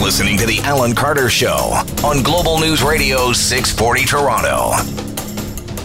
listening to The Alan Carter Show on Global News Radio 640 Toronto.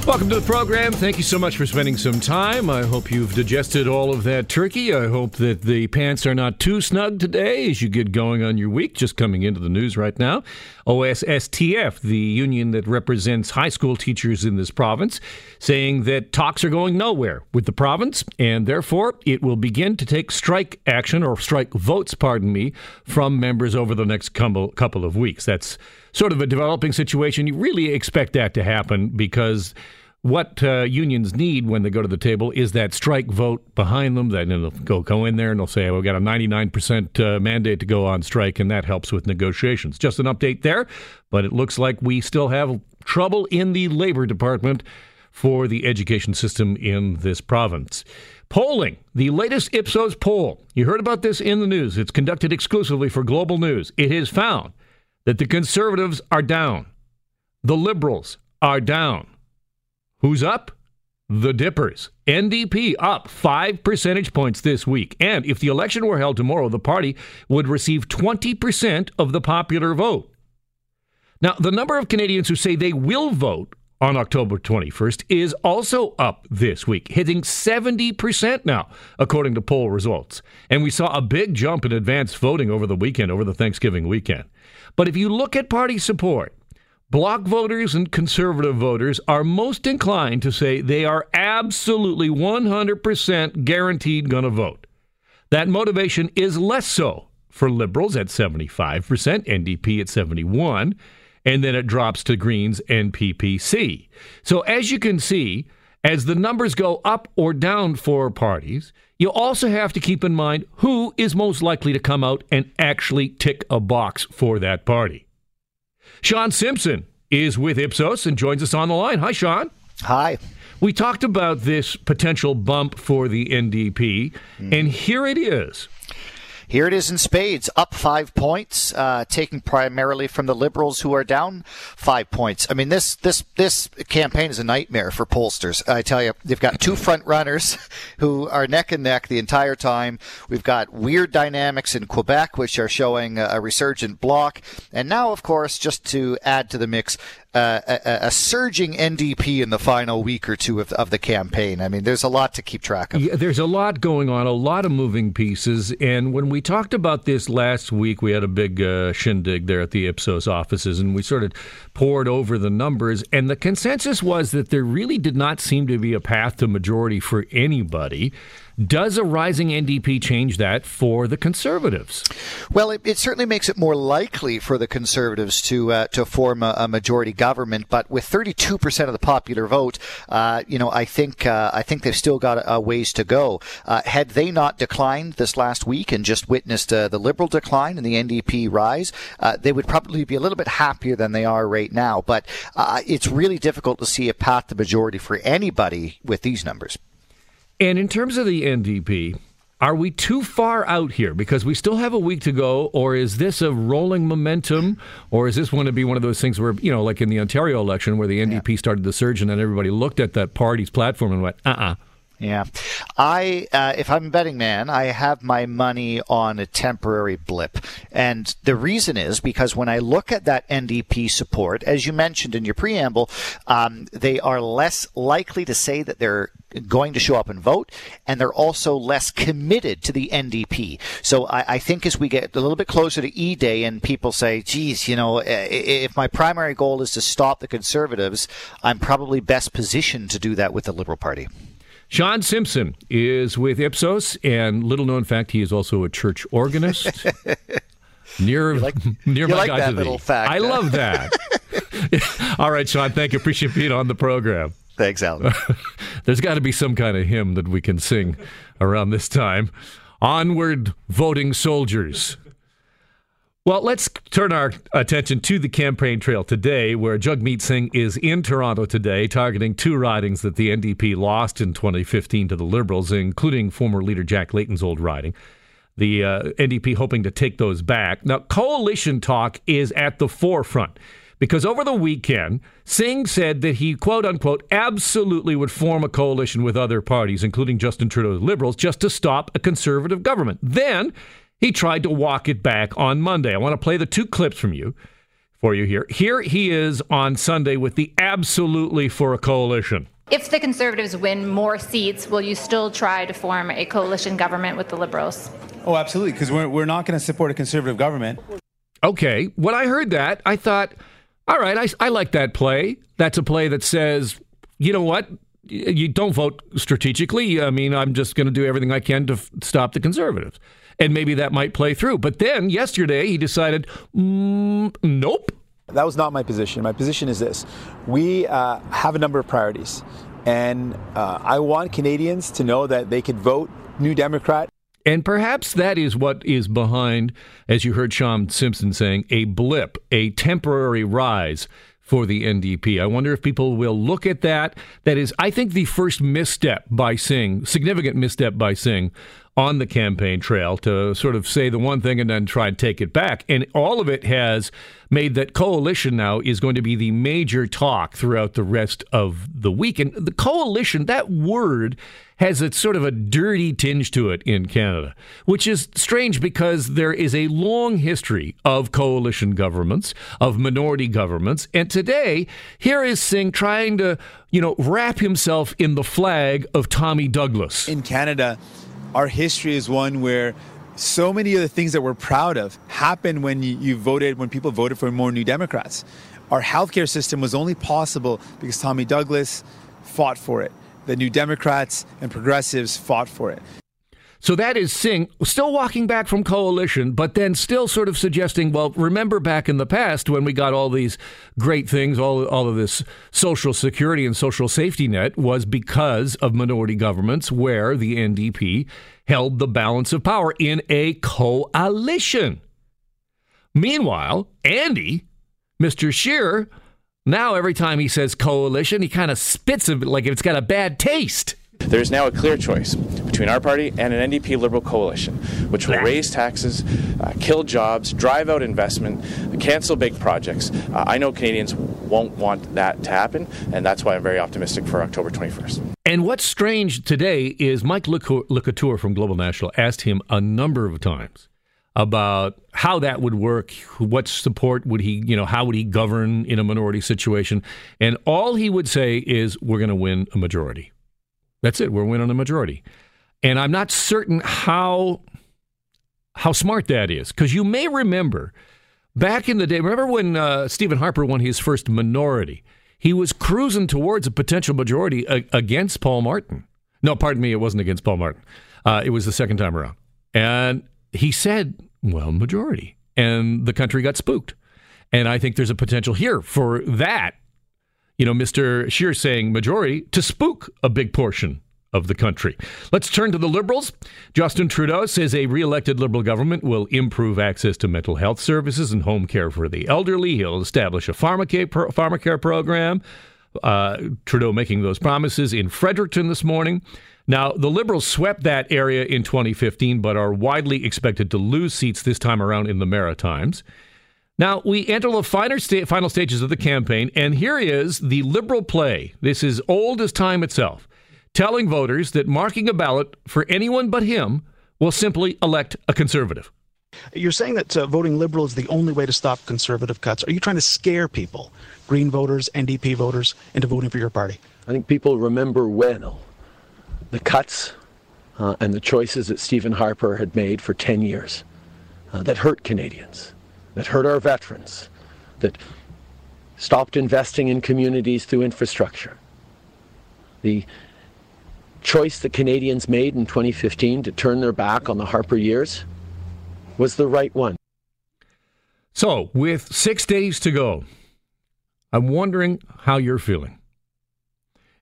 Welcome to the program. Thank you so much for spending some time. I hope you've digested all of that turkey. I hope that the pants are not too snug today as you get going on your week. Just coming into the news right now. OSSTF, the union that represents high school teachers in this province, saying that talks are going nowhere with the province and therefore it will begin to take strike action or strike votes, pardon me, from members over the next couple of weeks. That's sort of a developing situation. You really expect that to happen because what uh, unions need when they go to the table is that strike vote behind them. Then they'll go, go in there and they'll say, we've got a 99% uh, mandate to go on strike, and that helps with negotiations. Just an update there, but it looks like we still have trouble in the Labor Department for the education system in this province. Polling, the latest Ipsos poll. You heard about this in the news. It's conducted exclusively for Global News. It has found that the conservatives are down, the liberals are down. Who's up? The Dippers. NDP up five percentage points this week. And if the election were held tomorrow, the party would receive 20% of the popular vote. Now, the number of Canadians who say they will vote on October 21st is also up this week, hitting 70% now, according to poll results. And we saw a big jump in advance voting over the weekend, over the Thanksgiving weekend. But if you look at party support, Bloc voters and conservative voters are most inclined to say they are absolutely 100% guaranteed going to vote. That motivation is less so for liberals at 75%, NDP at 71, and then it drops to Greens and PPC. So as you can see, as the numbers go up or down for parties, you also have to keep in mind who is most likely to come out and actually tick a box for that party. Sean Simpson is with Ipsos and joins us on the line. Hi, Sean. Hi. We talked about this potential bump for the NDP, mm. and here it is. Here it is in spades, up five points, uh, taking primarily from the Liberals, who are down five points. I mean, this this this campaign is a nightmare for pollsters. I tell you, they've got two front runners who are neck and neck the entire time. We've got weird dynamics in Quebec, which are showing a resurgent bloc, and now, of course, just to add to the mix, uh, a, a, surging NDP in the final week or two of, of, the campaign. I mean, there's a lot to keep track of. Yeah, there's a lot going on, a lot of moving pieces. And when we talked about this last week, we had a big uh, shindig there at the Ipsos offices, and we sort of poured over the numbers. And the consensus was that there really did not seem to be a path to majority for anybody. Does a rising NDP change that for the Conservatives? Well, it, it certainly makes it more likely for the Conservatives to uh, to form a, a, majority government. But with 32 percent of the popular vote, uh, you know, I think uh, I think they've still got a, a ways to go. Uh, had they not declined this last week and just witnessed uh, the Liberal decline and the NDP rise, uh, they would probably be a little bit happier than they are right now. But it's really difficult to see a path to majority for anybody with these numbers. And in terms of the NDP, are we too far out here because we still have a week to go, or is this a rolling momentum, or is this going to be one of those things where you know, like in the Ontario election, where the NDP yeah. started the surge, and then everybody looked at that party's platform and went, "Uh, uh-uh. Yeah, I uh, if I'm a betting man, I have my money on a temporary blip, and the reason is because when I look at that NDP support, as you mentioned in your preamble, um, they are less likely to say that they're going to show up and vote, and they're also less committed to the NDP. So I, I think as we get a little bit closer to E Day, and people say, "Geez, you know, if my primary goal is to stop the Conservatives, I'm probably best positioned to do that with the Liberal Party." Sean Simpson is with Ipsos, and little known fact, he is also a church organist. near you like, near my like that little fact. I love that. All right, Sean, thank you. Appreciate being on the program. Thanks, Alan. There's got to be some kind of hymn that we can sing around this time. Onward, voting soldiers. Well, let's turn our attention to the campaign trail today, where Jagmeet Singh is in Toronto today, targeting two ridings that the NDP lost in 2015 to the Liberals, including former leader Jack Layton's old riding. The uh, NDP hoping to take those back. Now, coalition talk is at the forefront because over the weekend, Singh said that he, quote unquote, absolutely would form a coalition with other parties, including Justin Trudeau's Liberals, just to stop a conservative government. Then he tried to walk it back on Monday. I want to play the two clips from you for you here. Here he is on Sunday with the absolutely for a coalition. If the Conservatives win more seats, will you still try to form a coalition government with the Liberals? Oh, absolutely, because we're, we're not going to support a Conservative government. Okay, when I heard that, I thought, all right, I, I like that play. That's a play that says, you know what? You don't vote strategically. I mean, I'm just going to do everything I can to f- stop the Conservatives. And maybe that might play through. But then yesterday, he decided, mm, nope. That was not my position. My position is this we uh, have a number of priorities. And uh, I want Canadians to know that they could vote New Democrat. And perhaps that is what is behind, as you heard Sean Simpson saying, a blip, a temporary rise for the NDP. I wonder if people will look at that. That is, I think, the first misstep by Singh, significant misstep by Singh on the campaign trail to sort of say the one thing and then try and take it back. And all of it has made that coalition now is going to be the major talk throughout the rest of the week. And the coalition, that word has a sort of a dirty tinge to it in Canada, which is strange because there is a long history of coalition governments, of minority governments. And today, here is Singh trying to, you know, wrap himself in the flag of Tommy Douglas. In Canada, our history is one where so many of the things that we're proud of happened when you, you voted, when people voted for more New Democrats. Our healthcare system was only possible because Tommy Douglas fought for it. The New Democrats and progressives fought for it. So that is Singh still walking back from coalition, but then still sort of suggesting, well, remember back in the past when we got all these great things, all, all of this social security and social safety net was because of minority governments where the NDP held the balance of power in a coalition. Meanwhile, Andy, Mr. Scheer, now every time he says coalition, he kind of spits it like it's got a bad taste. There is now a clear choice between our party and an NDP Liberal coalition, which will raise taxes, uh, kill jobs, drive out investment, cancel big projects. Uh, I know Canadians won't want that to happen, and that's why I'm very optimistic for October 21st. And what's strange today is Mike Le Couture from Global National asked him a number of times about how that would work, what support would he, you know, how would he govern in a minority situation, and all he would say is, "We're going to win a majority." That's it. We're winning a majority. And I'm not certain how how smart that is because you may remember back in the day. Remember when uh, Stephen Harper won his first minority? He was cruising towards a potential majority a- against Paul Martin. No, pardon me, it wasn't against Paul Martin. Uh, it was the second time around, and he said, "Well, majority," and the country got spooked. And I think there's a potential here for that you know, Mr. Scheer saying majority to spook a big portion of the country. Let's turn to the Liberals. Justin Trudeau says a re-elected Liberal government will improve access to mental health services and home care for the elderly. He'll establish a pharmacare, pro- pharmacare program. Uh, Trudeau making those promises in Fredericton this morning. Now, the Liberals swept that area in 2015, but are widely expected to lose seats this time around in the Maritimes. Now, we enter the final, sta- final stages of the campaign, and here is the liberal play. This is old as time itself, telling voters that marking a ballot for anyone but him will simply elect a conservative. You're saying that uh, voting liberal is the only way to stop conservative cuts. Are you trying to scare people, Green voters, NDP voters, into voting for your party? I think people remember well the cuts uh, and the choices that Stephen Harper had made for 10 years uh, that hurt Canadians that hurt our veterans, that stopped investing in communities through infrastructure. The choice that Canadians made in 2015 to turn their back on the Harper years was the right one. So, with six days to go, I'm wondering how you're feeling.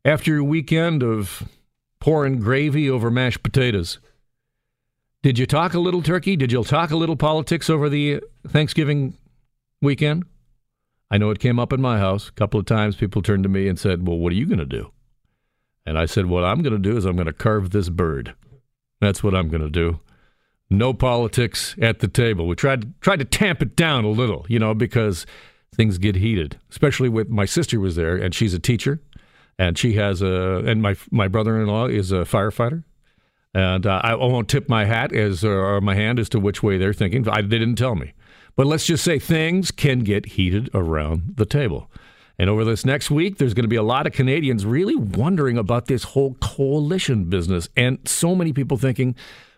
After your weekend of pouring gravy over mashed potatoes, did you talk a little turkey? Did you talk a little politics over the Thanksgiving weekend? I know it came up in my house. A couple of times people turned to me and said, Well, what are you going to do? And I said, What I'm going to do is I'm going to carve this bird. That's what I'm going to do. No politics at the table. We tried tried to tamp it down a little, you know, because things get heated. Especially with my sister was there, and she's a teacher, and she has a, and my my brother-in-law is a firefighter, And uh, I won't tip my hat as or my hand as to which way they're thinking. I, they didn't tell me. But let's just say things can get heated around the table. And over this next week, there's going to be a lot of Canadians really wondering about this whole coalition business. And so many people thinking,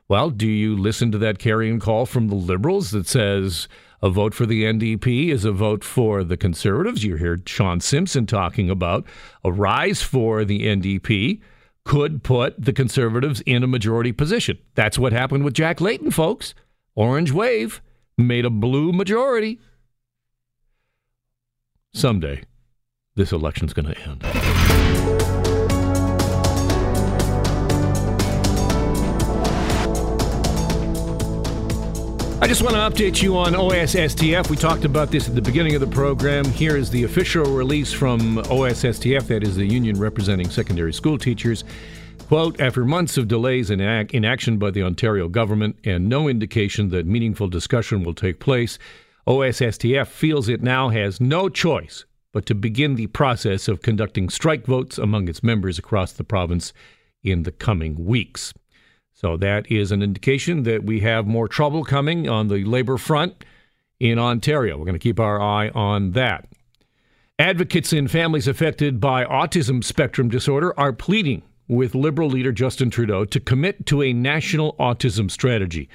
well, do you listen to that carrying call from the Liberals that says a vote for the NDP is a vote for the Conservatives? You hear Sean Simpson talking about a rise for the NDP could put the Conservatives in a majority position. That's what happened with Jack Layton, folks. Orange Wave made a blue majority. Someday, this election's going to end. I just want to update you on OSSTF. We talked about this at the beginning of the program. Here is the official release from OSSTF, that is the union representing secondary school teachers. Quote, after months of delays in inaction by the Ontario government and no indication that meaningful discussion will take place, OSSTF feels it now has no choice but to begin the process of conducting strike votes among its members across the province in the coming weeks. So that is an indication that we have more trouble coming on the labor front in Ontario. We're going to keep our eye on that. Advocates in families affected by autism spectrum disorder are pleading with Liberal leader Justin Trudeau to commit to a national autism strategy.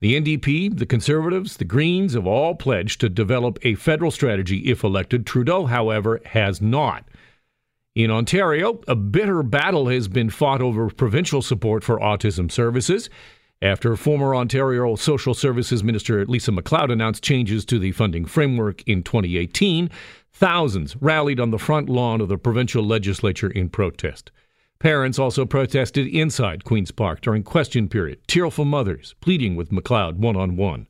The NDP, the Conservatives, the Greens have all pledged to develop a federal strategy if elected. Trudeau, however, has not. In Ontario, a bitter battle has been fought over provincial support for autism services. After former Ontario Social Services Minister Lisa MacLeod announced changes to the funding framework in 2018, thousands rallied on the front lawn of the provincial legislature in protest. Parents also protested inside Queen's Park during question period, tearful mothers pleading with MacLeod one on one.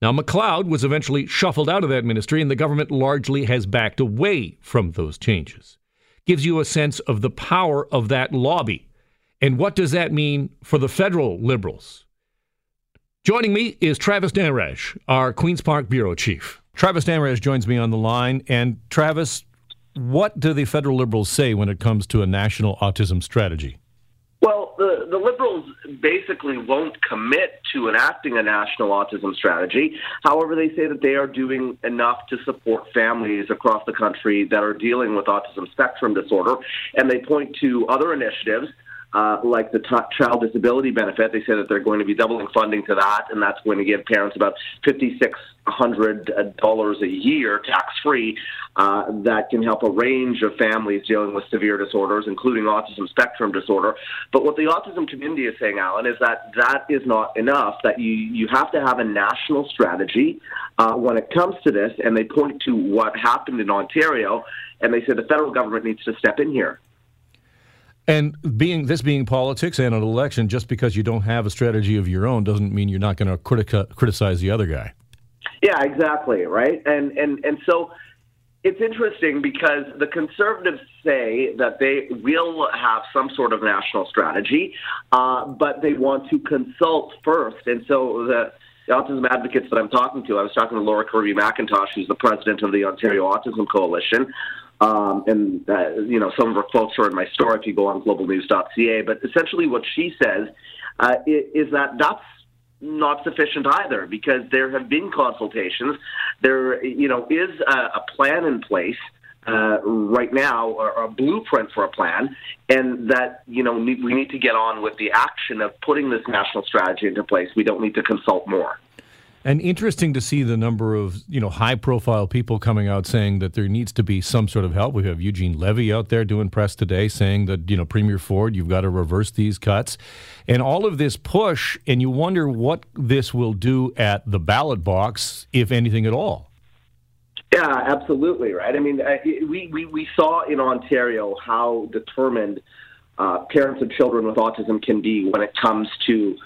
Now, MacLeod was eventually shuffled out of that ministry, and the government largely has backed away from those changes. Gives you a sense of the power of that lobby. And what does that mean for the federal liberals? Joining me is Travis Dhanraj, our Queen's Park Bureau Chief. Travis Dhanraj joins me on the line. And Travis, what do the federal liberals say when it comes to a national autism strategy? The Liberals basically won't commit to enacting a national autism strategy. However, they say that they are doing enough to support families across the country that are dealing with autism spectrum disorder, and they point to other initiatives uh, like the t- child disability benefit. They say that they're going to be doubling funding to that, and that's going to give parents about fifty-six hundred dollars a year, tax-free. Uh, that can help a range of families dealing with severe disorders, including autism spectrum disorder. But what the autism community is saying, Alan, is that that is not enough. That you you have to have a national strategy uh, when it comes to this, and they point to what happened in Ontario, and they say the federal government needs to step in here. And being this being politics and an election, just because you don't have a strategy of your own doesn't mean you're not going to critica- criticize the other guy. Yeah, exactly, right. And and and so it's interesting because the conservatives say that they will have some sort of national strategy, uh, but they want to consult first. And so the, the autism advocates that I'm talking to, I was talking to Laura Kirby McIntosh, who's the president of the Ontario Autism Coalition. Um, and uh, you know some of her quotes are in my store if you go on globalnews.ca. But essentially, what she says uh, is that that's not sufficient either because there have been consultations. There, you know, is a, a plan in place. Uh, right now, or a blueprint for a plan, and that you know we need to get on with the action of putting this national strategy into place. We don't need to consult more. And interesting to see the number of you know high profile people coming out saying that there needs to be some sort of help. We have Eugene Levy out there doing press today saying that you know Premier Ford, you've got to reverse these cuts, and all of this push. And you wonder what this will do at the ballot box, if anything at all. Yeah, absolutely right. I mean, we we, we saw in Ontario how determined uh, parents of children with autism can be when it comes to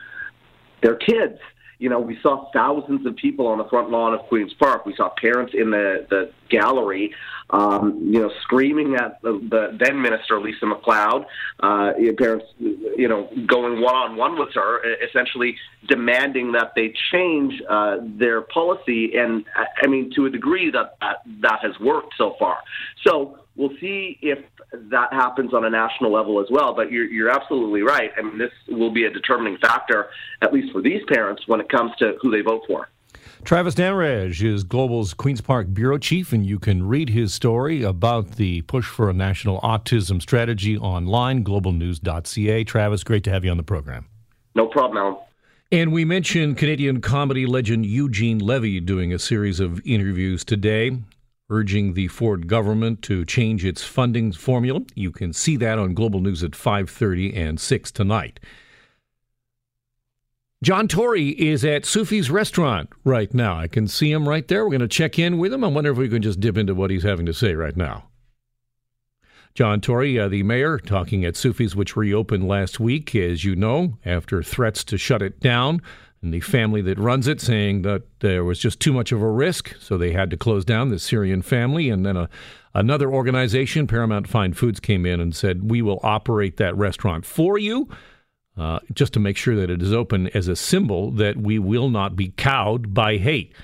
their kids you know, we saw thousands of people on the front lawn of Queen's Park. We saw parents in the, the gallery, um, you know, screaming at the, the then Minister Lisa MacLeod. Uh, parents, you know, going one on one with her, essentially demanding that they change uh, their policy. And I mean, to a degree, that, that that has worked so far. So we'll see if that happens on a national level as well. But you're, you're absolutely right. I mean, this will be a determining factor, at least for these parents, when it comes to who they vote for. Travis Dhanraj is Global's Queen's Park Bureau Chief, and you can read his story about the push for a national autism strategy online, globalnews.ca. Travis, great to have you on the program. No problem, Alan. And we mentioned Canadian comedy legend Eugene Levy doing a series of interviews today, urging the Ford government to change its funding formula. You can see that on Global News at 5:30 and 6 tonight. John Tory is at Sufi's restaurant right now. I can see him right there. We're going to check in with him. I wonder if we can just dip into what he's having to say right now. John Tory, uh, the mayor, talking at Sufi's, which reopened last week, as you know, after threats to shut it down. And the family that runs it saying that there was just too much of a risk, so they had to close down the Syrian family. And then a, another organization, Paramount Fine Foods, came in and said, We will operate that restaurant for you uh, just to make sure that it is open as a symbol that we will not be cowed by hate.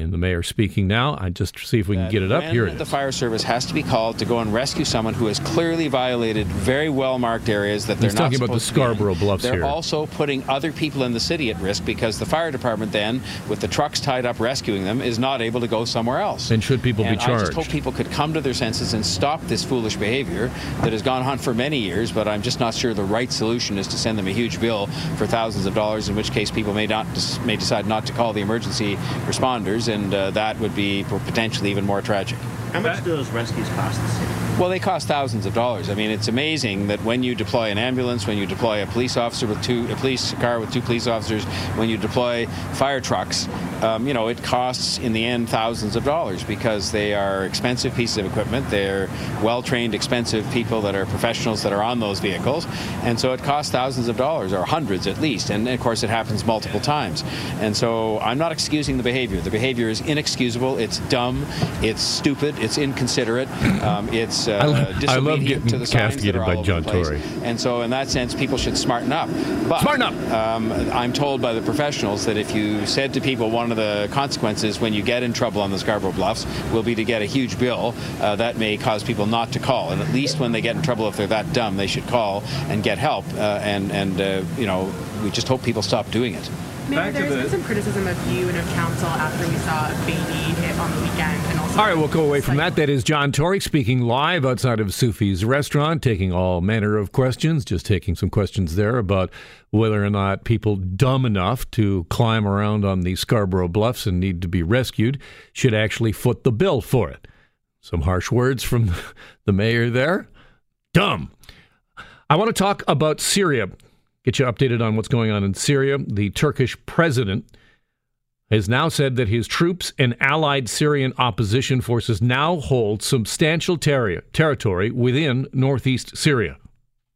And the mayor speaking now. I just see if we can get it up here. the fire service has to be called to go and rescue someone who has clearly violated very well marked areas that they're He's not talking about the Scarborough Bluffs they're here. also putting other people in the city at risk because the fire department then, with the trucks tied up rescuing them, is not able to go somewhere else. And should people And be charged? I just hope people could come to their senses and stop this foolish behavior that has gone on for many years. But I'm just not sure the right solution is to send them a huge bill for thousands of dollars. In which case, people may not may decide not to call the emergency responders, and uh, that would be potentially even more tragic. How much do those rescues cost the city? Well, they cost thousands of dollars. I mean, it's amazing that when you deploy an ambulance, when you deploy a police officer with two, a police car with two police officers, when you deploy fire trucks, um, you know, it costs in the end thousands of dollars because they are expensive pieces of equipment. They're well-trained, expensive people that are professionals that are on those vehicles, and so it costs thousands of dollars or hundreds at least. And of course, it happens multiple times. And so I'm not excusing the behavior. The behavior is inexcusable. It's dumb. It's stupid. It's inconsiderate. Um, it's uh, I I love getting to the castigated by John. Tory. And so, in that sense, people should smarten up. But, Smarten up. Um, I'm told by the professionals that if you said to people one of the consequences when you get in trouble on the Scarborough Bluffs will be to get a huge bill, uh, that may cause people not to call. And at least when they get in trouble, if they're that dumb, they should call and get help. Uh, and and uh, you know, we just hope people stop doing it. Mayor, there's been some criticism of you and of council after we saw a baby hit on the weekend and also. All right, we'll go away from that. That is John Tory speaking live outside of Sufi's restaurant, taking all manner of questions, just taking some questions there about whether or not people dumb enough to climb around on the Scarborough Bluffs and need to be rescued should actually foot the bill for it. Some harsh words from the mayor there. Dumb. I want to talk about Syria. Get you updated on what's going on in Syria. The Turkish president has now said that his troops and allied Syrian opposition forces now hold substantial terri- territory within northeast Syria.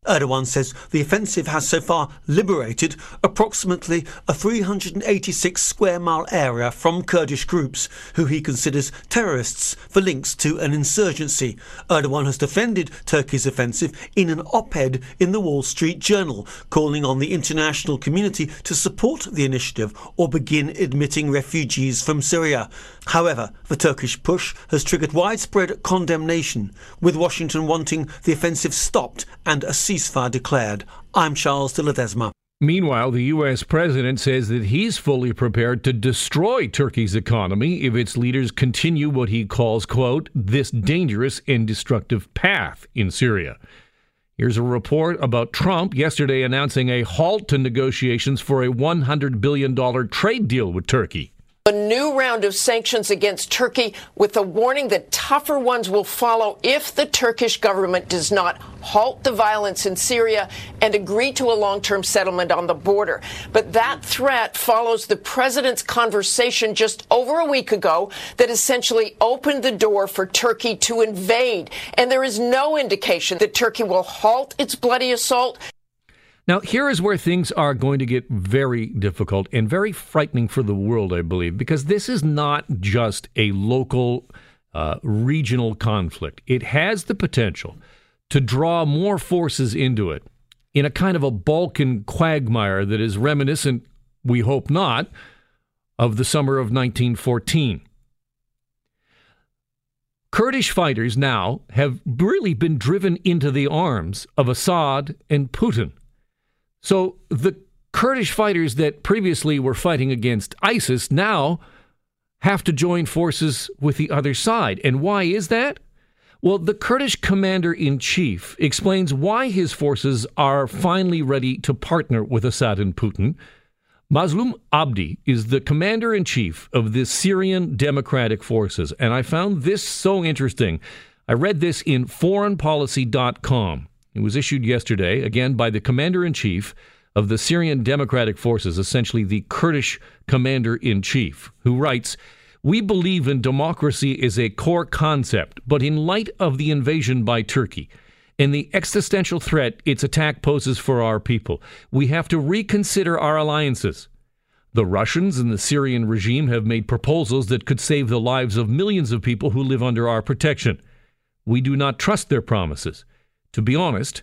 Erdogan says the offensive has so far liberated approximately a 386 square mile area from Kurdish groups who he considers terrorists for links to an insurgency. Erdogan has defended Turkey's offensive in an op ed in the Wall Street Journal, calling on the international community to support the initiative or begin admitting refugees from Syria. However, the Turkish push has triggered widespread condemnation, with Washington wanting the offensive stopped and a ceasefire declared. I'm Charles de Ledesma. Meanwhile, the U.S. president says that he's fully prepared to destroy Turkey's economy if its leaders continue what he calls, quote, this dangerous and destructive path in Syria. Here's a report about Trump yesterday announcing a halt to negotiations for a $100 billion trade deal with Turkey. A new round of sanctions against Turkey with a warning that tougher ones will follow if the Turkish government does not halt the violence in Syria and agree to a long term settlement on the border. But that threat follows the president's conversation just over a week ago that essentially opened the door for Turkey to invade. And there is no indication that Turkey will halt its bloody assault. Now, here is where things are going to get very difficult and very frightening for the world, I believe, because this is not just a local, uh, regional conflict. It has the potential to draw more forces into it in a kind of a Balkan quagmire that is reminiscent, we hope not, of the summer of 1914. Kurdish fighters now have really been driven into the arms of Assad and Putin. So the Kurdish fighters that previously were fighting against ISIS now have to join forces with the other side. And why is that? Well, the Kurdish commander in chief explains why his forces are finally ready to partner with Assad and Putin Mazloum Abdi is the commander in chief of the Syrian Democratic Forces, and I found this so interesting. I read this in foreignpolicy.com. It was issued yesterday, again, by the commander in chief of the Syrian Democratic Forces, essentially the Kurdish commander in chief, who writes We believe in democracy is a core concept, but in light of the invasion by Turkey, and the existential threat its attack poses for our people. We have to reconsider our alliances. The Russians and the Syrian regime have made proposals that could save the lives of millions of people who live under our protection. We do not trust their promises. To be honest,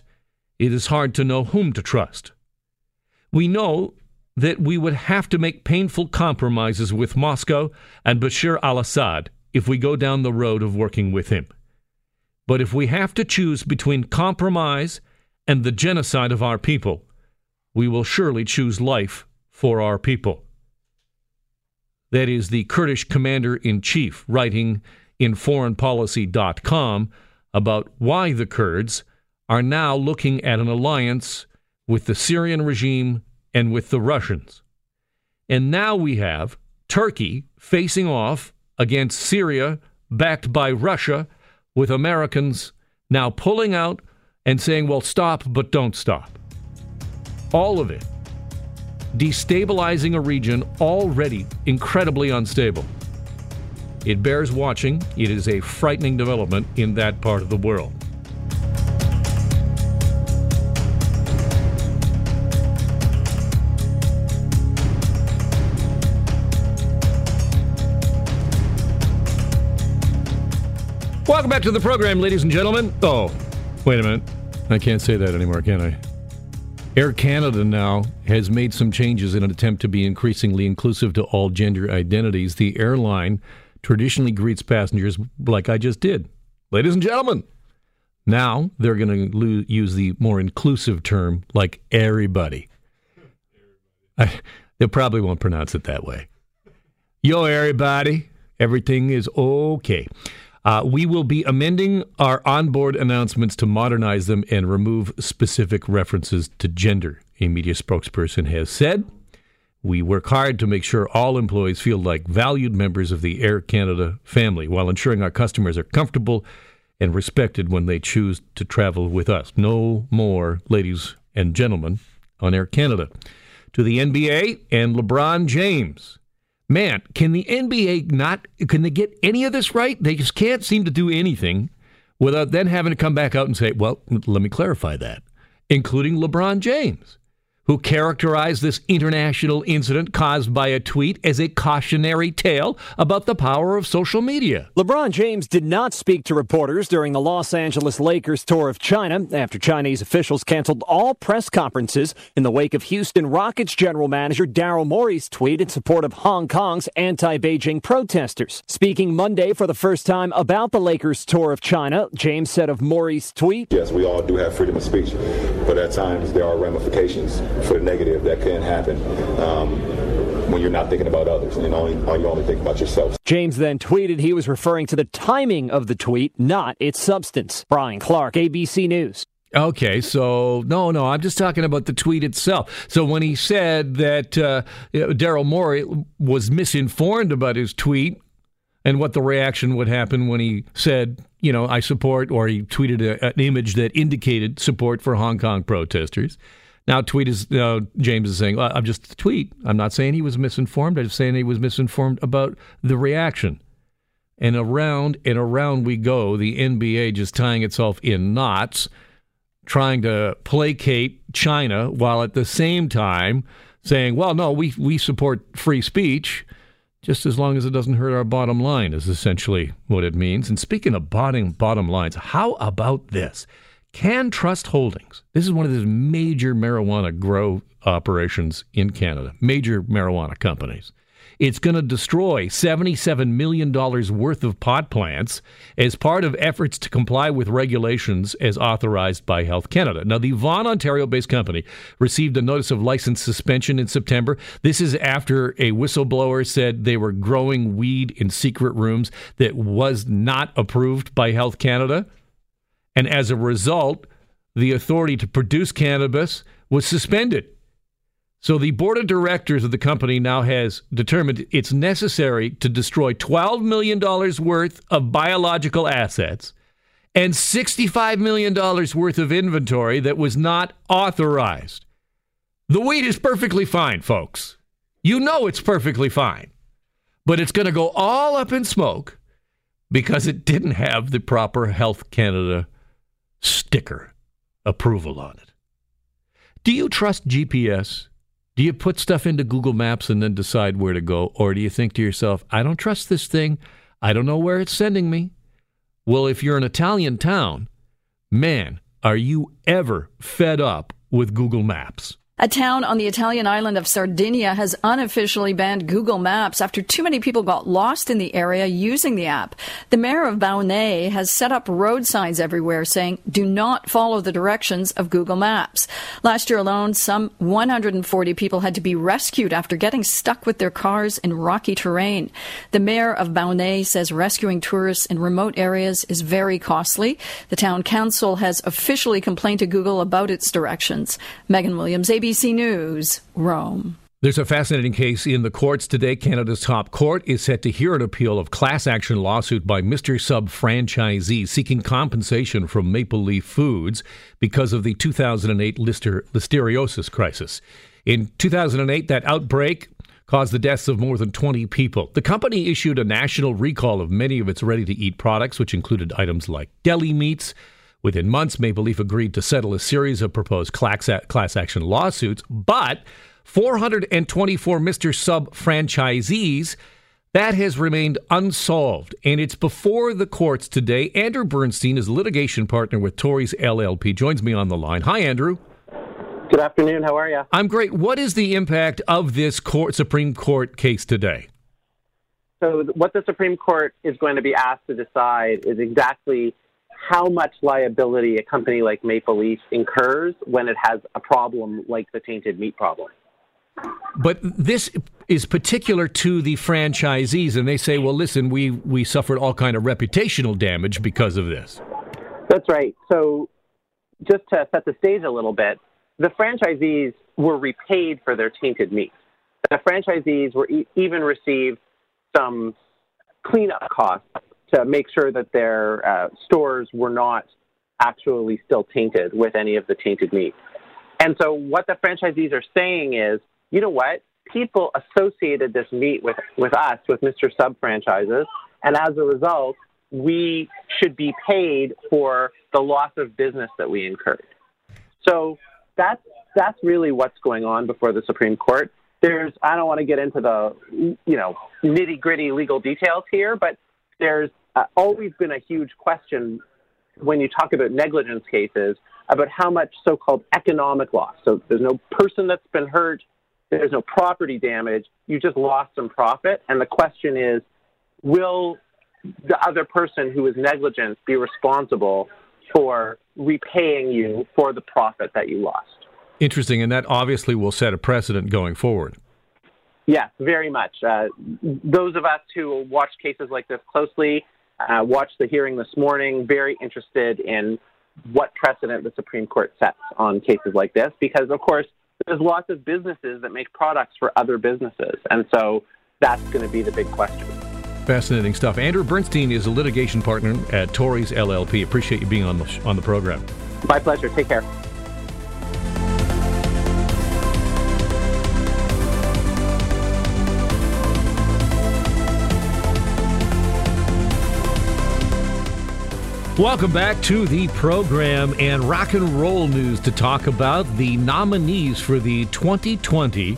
it is hard to know whom to trust. We know that we would have to make painful compromises with Moscow and Bashar al Assad if we go down the road of working with him. But if we have to choose between compromise and the genocide of our people, we will surely choose life for our people. That is the Kurdish commander in chief writing in foreignpolicy.com about why the Kurds are now looking at an alliance with the Syrian regime and with the Russians. And now we have Turkey facing off against Syria, backed by Russia with Americans now pulling out and saying, well, stop, but don't stop. All of it destabilizing a region already incredibly unstable. It bears watching. It is a frightening development in that part of the world. Welcome back to the program, ladies and gentlemen. Oh, wait a minute. I can't say that anymore, can I? Air Canada now has made some changes in an attempt to be increasingly inclusive to all gender identities. The airline traditionally greets passengers like I just did. Ladies and gentlemen. Now they're going to lo- use the more inclusive term like everybody. I, they probably won't pronounce it that way. Yo, everybody. Everything is okay. Uh, we will be amending our onboard announcements to modernize them and remove specific references to gender, a media spokesperson has said. We work hard to make sure all employees feel like valued members of the Air Canada family while ensuring our customers are comfortable and respected when they choose to travel with us. No more, ladies and gentlemen, on Air Canada. To the NBA and LeBron James man, can the NBA not, can they get any of this right? They just can't seem to do anything without then having to come back out and say, well, let me clarify that, including LeBron James who characterized this international incident caused by a tweet as a cautionary tale about the power of social media. LeBron James did not speak to reporters during the Los Angeles Lakers tour of China after Chinese officials canceled all press conferences in the wake of Houston Rockets general manager Daryl Morey's tweet in support of Hong Kong's anti Beijing protesters. Speaking Monday for the first time about the Lakers tour of China, James said of Morey's tweet Yes, we all do have freedom of speech, but at times there are ramifications for the negative that can happen um, when you're not thinking about others and only, you only think about yourself. James then tweeted he was referring to the timing of the tweet, not its substance. Brian Clark, ABC News. Okay, so no, no, I'm just talking about the tweet itself. So when he said that uh, Daryl Morey was misinformed about his tweet and what the reaction would happen when he said, you know, I support, or he tweeted a, an image that indicated support for Hong Kong protesters. Now, tweet is James is saying, well, I'm just a tweet. I'm not saying he was misinformed. I'm just saying he was misinformed about the reaction. And around and around we go. The NBA just tying itself in knots, trying to placate China while at the same time saying, well, no, we, we support free speech just as long as it doesn't hurt our bottom line, is essentially what it means. And speaking of bottom, bottom lines, how about this? CannTrust Holdings. This is one of the major marijuana grow operations in Canada, major marijuana companies, it's going to destroy $77 million worth of pot plants as part of efforts to comply with regulations as authorized by Health Canada. Now, the Vaughan, Ontario based company received a notice of license suspension in September. This is after a whistleblower said they were growing weed in secret rooms that was not approved by Health Canada. And as a result, the authority to produce cannabis was suspended. So the board of directors of the company now has determined it's necessary to destroy $12 million worth of biological assets and $65 million worth of inventory that was not authorized. The weed is perfectly fine, folks. You know it's perfectly fine. But it's going to go all up in smoke because it didn't have the proper Health Canada sticker approval on it. Do you trust GPS? Do you put stuff into Google Maps and then decide where to go? Or do you think to yourself, I don't trust this thing. I don't know where it's sending me? Well, if you're an Italian town, man, are you ever fed up with Google Maps? A town on the Italian island of Sardinia has unofficially banned Google Maps after too many people got lost in the area using the app. The mayor of Baunei has set up road signs everywhere saying, do not follow the directions of Google Maps. Last year alone, some 140 people had to be rescued after getting stuck with their cars in rocky terrain. The mayor of Baunei says rescuing tourists in remote areas is very costly. The town council has officially complained to Google about its directions. Megan Williams, ABC CBC News, Rome. There's a fascinating case in the courts today. Canada's top court is set to hear an appeal of class action lawsuit by Mr. Sub franchisee seeking compensation from Maple Leaf Foods because of the 2008 lister- listeriosis crisis. In 2008, that outbreak caused the deaths of more than 20 people. The company issued a national recall of many of its ready to eat products, which included items like deli meats, Within months, Maple Leaf agreed to settle a series of proposed class action lawsuits, but 424 Mr. Sub franchisees, that has remained unsolved. And it's before the courts today. Andrew Bernstein is litigation partner with Torys LLP, joins me on the line. Hi, Andrew. Good afternoon. How are you? I'm great. What is the impact of this court, Supreme Court case today? So, what the Supreme Court is going to be asked to decide is exactly how much liability a company like Maple Leaf incurs when it has a problem like the tainted meat problem. But this is particular to the franchisees, and they say, "Well, listen, we we suffered all kind of reputational damage because of this." That's right. So, just to set the stage a little bit, the franchisees were repaid for their tainted meat. The franchisees were e- even received some cleanup costs to make sure that their uh, stores were not actually still tainted with any of the tainted meat. And so what the franchisees are saying is, you know what? People associated this meat with, with us, with Mr. Sub franchises, and as a result, we should be paid for the loss of business that we incurred. So that's that's really what's going on before the Supreme Court. There's I don't want to get into the you know nitty gritty legal details here, but there's uh, always been a huge question when you talk about negligence cases about how much so-called economic loss. So there's no person that's been hurt, there's no property damage, you just lost some profit, and the question is, will the other person who is negligent be responsible for repaying you for the profit that you lost? Interesting, and that obviously will set a precedent going forward. Yes, very much. Uh, those of us who watch cases like this closely uh, watched the hearing this morning, very interested in what precedent the Supreme Court sets on cases like this, because of course there's lots of businesses that make products for other businesses, and so that's going to be the big question. Fascinating stuff. Andrew Bernstein is a litigation partner at Torys LLP. Appreciate you being on the on the program. My pleasure. Take care. Welcome back to the program and rock and roll news to talk about the nominees for the 2020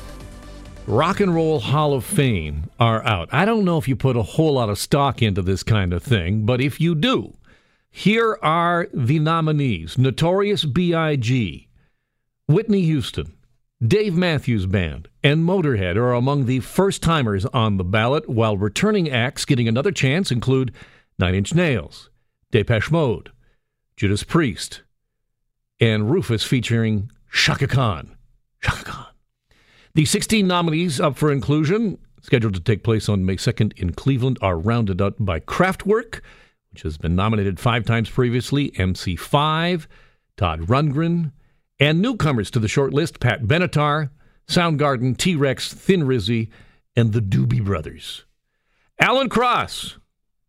Rock and Roll Hall of Fame are out. I don't know if you put a whole lot of stock into this kind of thing, but if you do, here are the nominees Notorious B.I.G., Whitney Houston, Dave Matthews Band and Motorhead are among the first timers on the ballot, while returning acts getting another chance include Nine Inch Nails, Depeche Mode, Judas Priest, and Rufus featuring Chaka Khan. Chaka Khan. The 16 nominees up for inclusion, scheduled to take place on May 2nd in Cleveland, are rounded up by Kraftwerk, which has been nominated five times previously, MC5, Todd Rundgren, and newcomers to the short list Pat Benatar, Soundgarden, T Rex, Thin Lizzy, and the Doobie Brothers. Alan Cross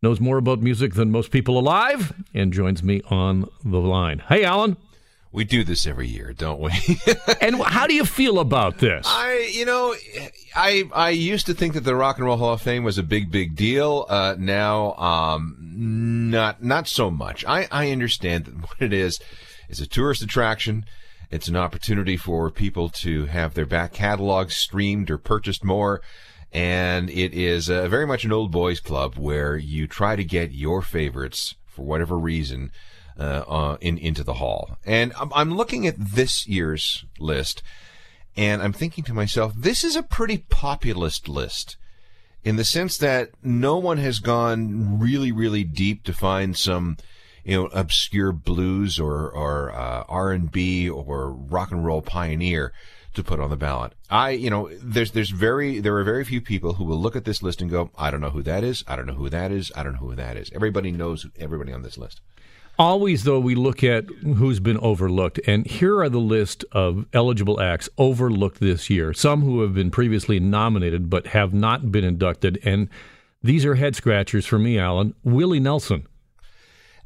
knows more about music than most people alive and joins me on the line. Hey, Alan. We do this every year, don't we? and how do you feel about this? I, you know, I I used to think that the Rock and Roll Hall of Fame was a big, big deal. Uh, now, um, not not so much. I I understand that what it is is a tourist attraction. It's an opportunity for people to have their back catalogs streamed or purchased more. And it is uh, very much an old boys club where you try to get your favorites for whatever reason uh, uh, in into the hall. And I'm, I'm looking at this year's list, and I'm thinking to myself, this is a pretty populist list, in the sense that no one has gone really, really deep to find some you know, obscure blues or or uh, R and B or rock and roll pioneer to put on the ballot. I, you know, there's there's very there are very few people who will look at this list and go, I don't know who that is. I don't know who that is. I don't know who that is. Everybody knows everybody on this list. Always, though, we look at who's been overlooked, and here are the list of eligible acts overlooked this year. Some who have been previously nominated but have not been inducted, and these are head scratchers for me, Alan. Willie Nelson.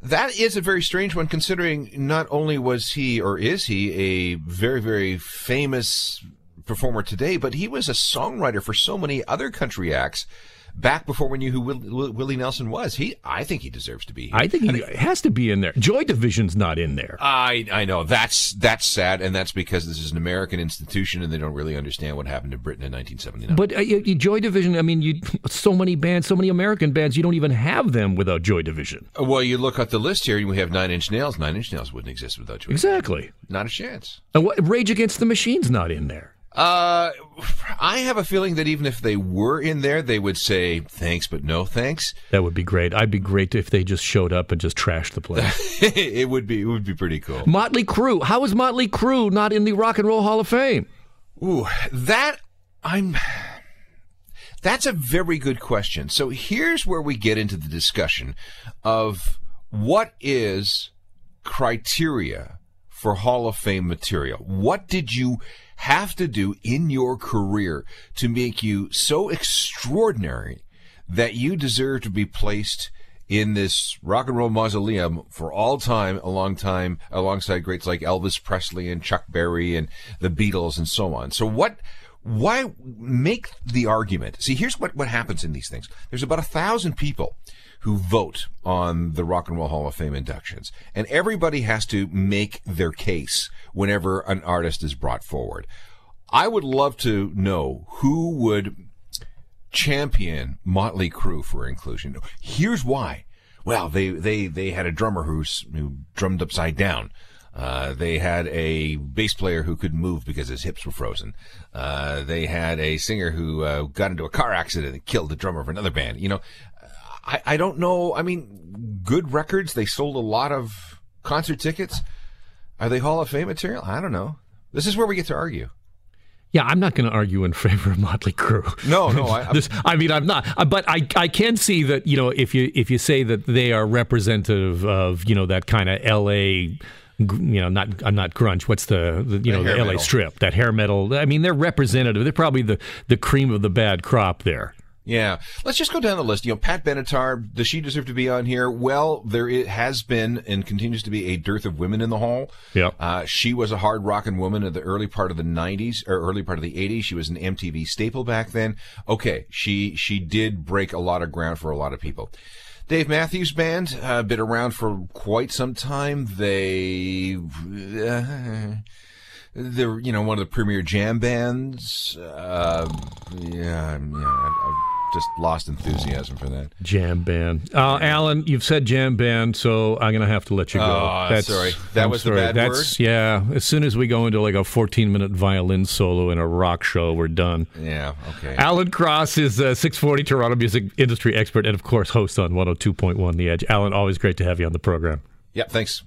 That is a very strange one, considering not only was he or is he a very, very famous performer today, but he was a songwriter for so many other country acts back before we knew who Will, Willie Nelson was. He, I think he deserves to be. Here. I think he I has to be in there. Joy Division's not in there. I, I know that's that's sad, and that's because this is an American institution, and they don't really understand what happened to Britain in 1979. But uh, Joy Division, I mean, you so many bands, so many American bands, you don't even have them without Joy Division. Well, you look at the list here, and we have Nine Inch Nails. Nine Inch Nails wouldn't exist without Joy. Exactly. Division. Not a chance. And what, Rage Against the Machine's not in there. Uh, I have a feeling that even if they were in there, they would say thanks, but no thanks. That would be great. I'd be great if they just showed up and just trashed the place. it would be. It would be pretty cool. Motley Crue. How is Motley Crue not in the Rock and Roll Hall of Fame? Ooh, that I'm. That's a very good question. So here's where we get into the discussion of what is criteria for Hall of Fame material. What did you have to do in your career to make you so extraordinary that you deserve to be placed in this rock and roll mausoleum for all time, a long time, alongside greats like Elvis Presley and Chuck Berry and the Beatles and so on. So what, why make the argument? See, here's what, what happens in these things. There's about a thousand people who vote on the Rock and Roll Hall of Fame inductions. And everybody has to make their case whenever an artist is brought forward. I would love to know who would champion Motley Crue for inclusion. Here's why. Well, they, they, they had a drummer who's, who drummed upside down. Uh, they had a bass player who couldn't move because his hips were frozen. Uh, they had a singer who uh, got into a car accident and killed the drummer of another band. You know, I, I don't know. I mean, good records. They sold a lot of concert tickets. Are they Hall of Fame material? I don't know. This is where we get to argue. Yeah, I'm not going to argue in favor of Motley Crue. No, no, I, I mean I'm not. Uh, but I, I can see that you know if you if you say that they are representative of you know that kind of L.A. You know, not I'm not grunge. What's the, the you the know the L.A. Metal. Strip? That hair metal. I mean, they're representative. They're probably the the cream of the bad crop there. Yeah. Let's just go down the list. You know, Pat Benatar, does she deserve to be on here? Well, there has been and continues to be a dearth of women in the hall. Yeah. Uh, she was a hard rocking woman in the early part of the 90s or early part of the 80s. She was an MTV staple back then. Okay. She, she did break a lot of ground for a lot of people. Dave Matthews Band, uh, been around for quite some time. They, uh, they're, you know, one of the premier jam bands. Uh, yeah, yeah. I, I, just lost enthusiasm for that. Jam band. Uh, Alan, you've said jam band, so I'm going to have to let you go. Oh, sorry. That I'm was the bad That's, Yeah. As soon as we go into like a 14 minute violin solo in a rock show, we're done. Yeah, okay. Alan Cross is a 640 Toronto music industry expert and, of course, host on 102.1 The Edge. Alan, always great to have you on the program. Yeah, thanks.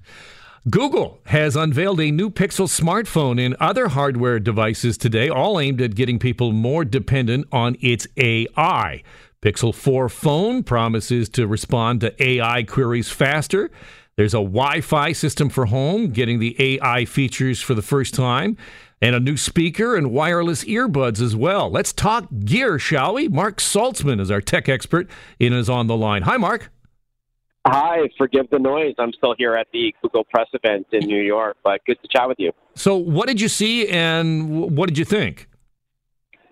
Google has unveiled a new Pixel smartphone and other hardware devices today, all aimed at getting people more dependent on its AI. Pixel 4 phone promises to respond to AI queries faster. There's a Wi Fi system for home, getting the AI features for the first time, and a new speaker and wireless earbuds as well. Let's talk gear, shall we? Mark Saltzman is our tech expert and is on the line. Hi, Mark. Hi, forgive the noise. I'm still here at the Google Press event in New York, but good to chat with you. So, what did you see and what did you think?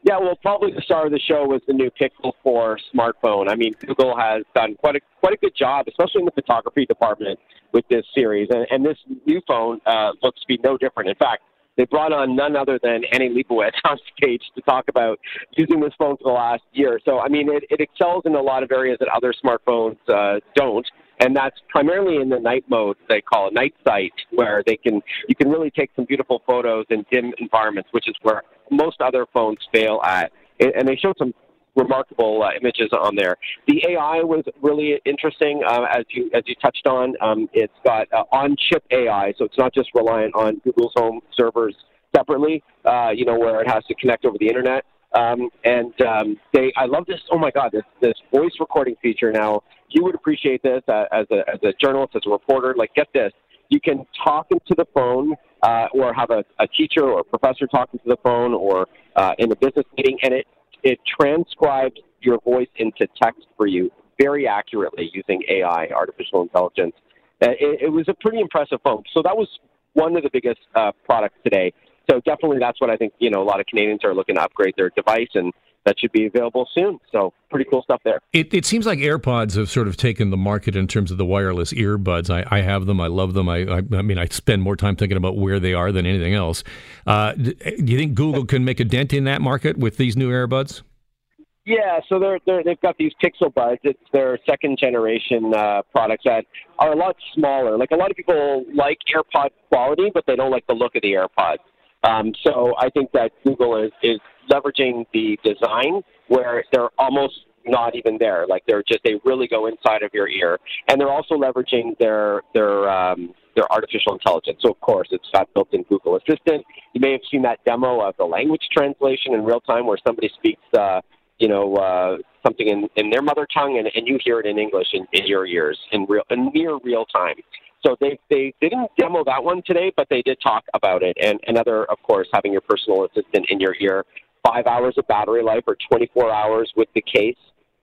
Yeah, well, probably the star of the show was the new Pixel 4 smartphone. I mean, Google has done quite a quite a good job, especially in the photography department with this series, and, and this new phone uh, looks to be no different. In fact, they brought on none other than Annie Leibovitz on stage to talk about using this phone for the last year. So, I mean, it, it excels in a lot of areas that other smartphones uh, don't. And that's primarily in the night mode they call it night sight, where they can you can really take some beautiful photos in dim environments, which is where most other phones fail at. And they showed some remarkable uh, images on there. The AI was really interesting, uh, as you as you touched on. Um, it's got uh, on-chip AI, so it's not just reliant on Google's home servers separately. Uh, you know, where it has to connect over the internet. Um, and um, they, I love this. Oh my God, this this voice recording feature now. You would appreciate this uh, as a as a journalist, as a reporter. Like, get this. You can talk into the phone, uh, or have a, a teacher or a professor talk into the phone, or uh, in a business meeting, and it it transcribes your voice into text for you very accurately using AI, artificial intelligence. Uh, it, it was a pretty impressive phone. So that was one of the biggest uh, products today. So definitely, that's what I think. You know, a lot of Canadians are looking to upgrade their device, and that should be available soon. So pretty cool stuff there. It, it seems like AirPods have sort of taken the market in terms of the wireless earbuds. I, I have them. I love them. I, I, I, mean, I spend more time thinking about where they are than anything else. Uh, do you think Google can make a dent in that market with these new earbuds? Yeah, so they're, they're they've got these Pixel Buds. It's their second generation uh, products that are a lot smaller. Like a lot of people like AirPod quality, but they don't like the look of the AirPods. Um, so I think that Google is is leveraging the design where they're almost not even there. Like they're just they really go inside of your ear, and they're also leveraging their their um, their artificial intelligence. So of course, it's got built-in Google Assistant. You may have seen that demo of the language translation in real time, where somebody speaks. Uh, you know, uh, something in, in their mother tongue, and, and you hear it in English in, in your ears in real in near real time. So they, they didn't demo that one today, but they did talk about it. And another, of course, having your personal assistant in your ear, five hours of battery life or 24 hours with the case.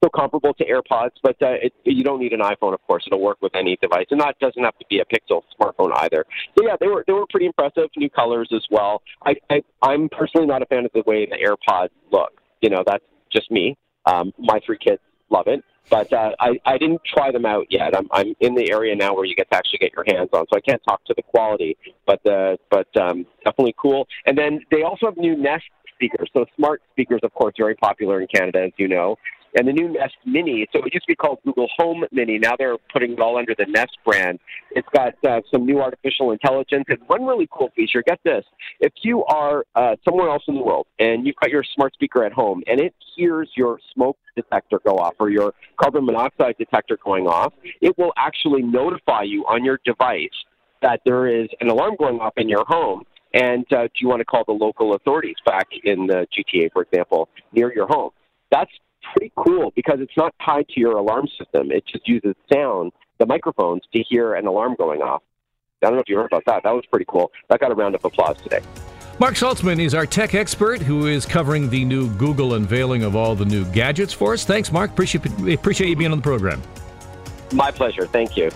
So comparable to AirPods, but uh, it, you don't need an iPhone, of course. It'll work with any device, and that doesn't have to be a Pixel smartphone either. So yeah, they were they were pretty impressive. New colors as well. I, I I'm personally not a fan of the way the AirPods look. You know, that's just me. Um, my three kids love it, but uh, I, I didn't try them out yet. I'm, I'm in the area now where you get to actually get your hands on, so I can't talk to the quality, but uh, but um, definitely cool. And then they also have new Nest speakers. So smart speakers, of course, very popular in Canada, as you know. And the new Nest Mini, so it used to be called Google Home Mini. Now they're putting it all under the Nest brand. It's got uh, some new artificial intelligence. And one really cool feature, get this, if you are uh, somewhere else in the world and you've got your smart speaker at home and it hears your smoke detector go off or your carbon monoxide detector going off, it will actually notify you on your device that there is an alarm going off in your home and uh, do you want to call the local authorities back in the GTA, for example, near your home? That's pretty cool because it's not tied to your alarm system. It just uses sound, the microphones, to hear an alarm going off. I don't know if you heard about that. That was pretty cool. That got a round of applause today. Mark Saltzman is our tech expert who is covering the new Google unveiling of all the new gadgets for us. Thanks, Mark. Appreciate, appreciate you being on the program. My pleasure. Thank you.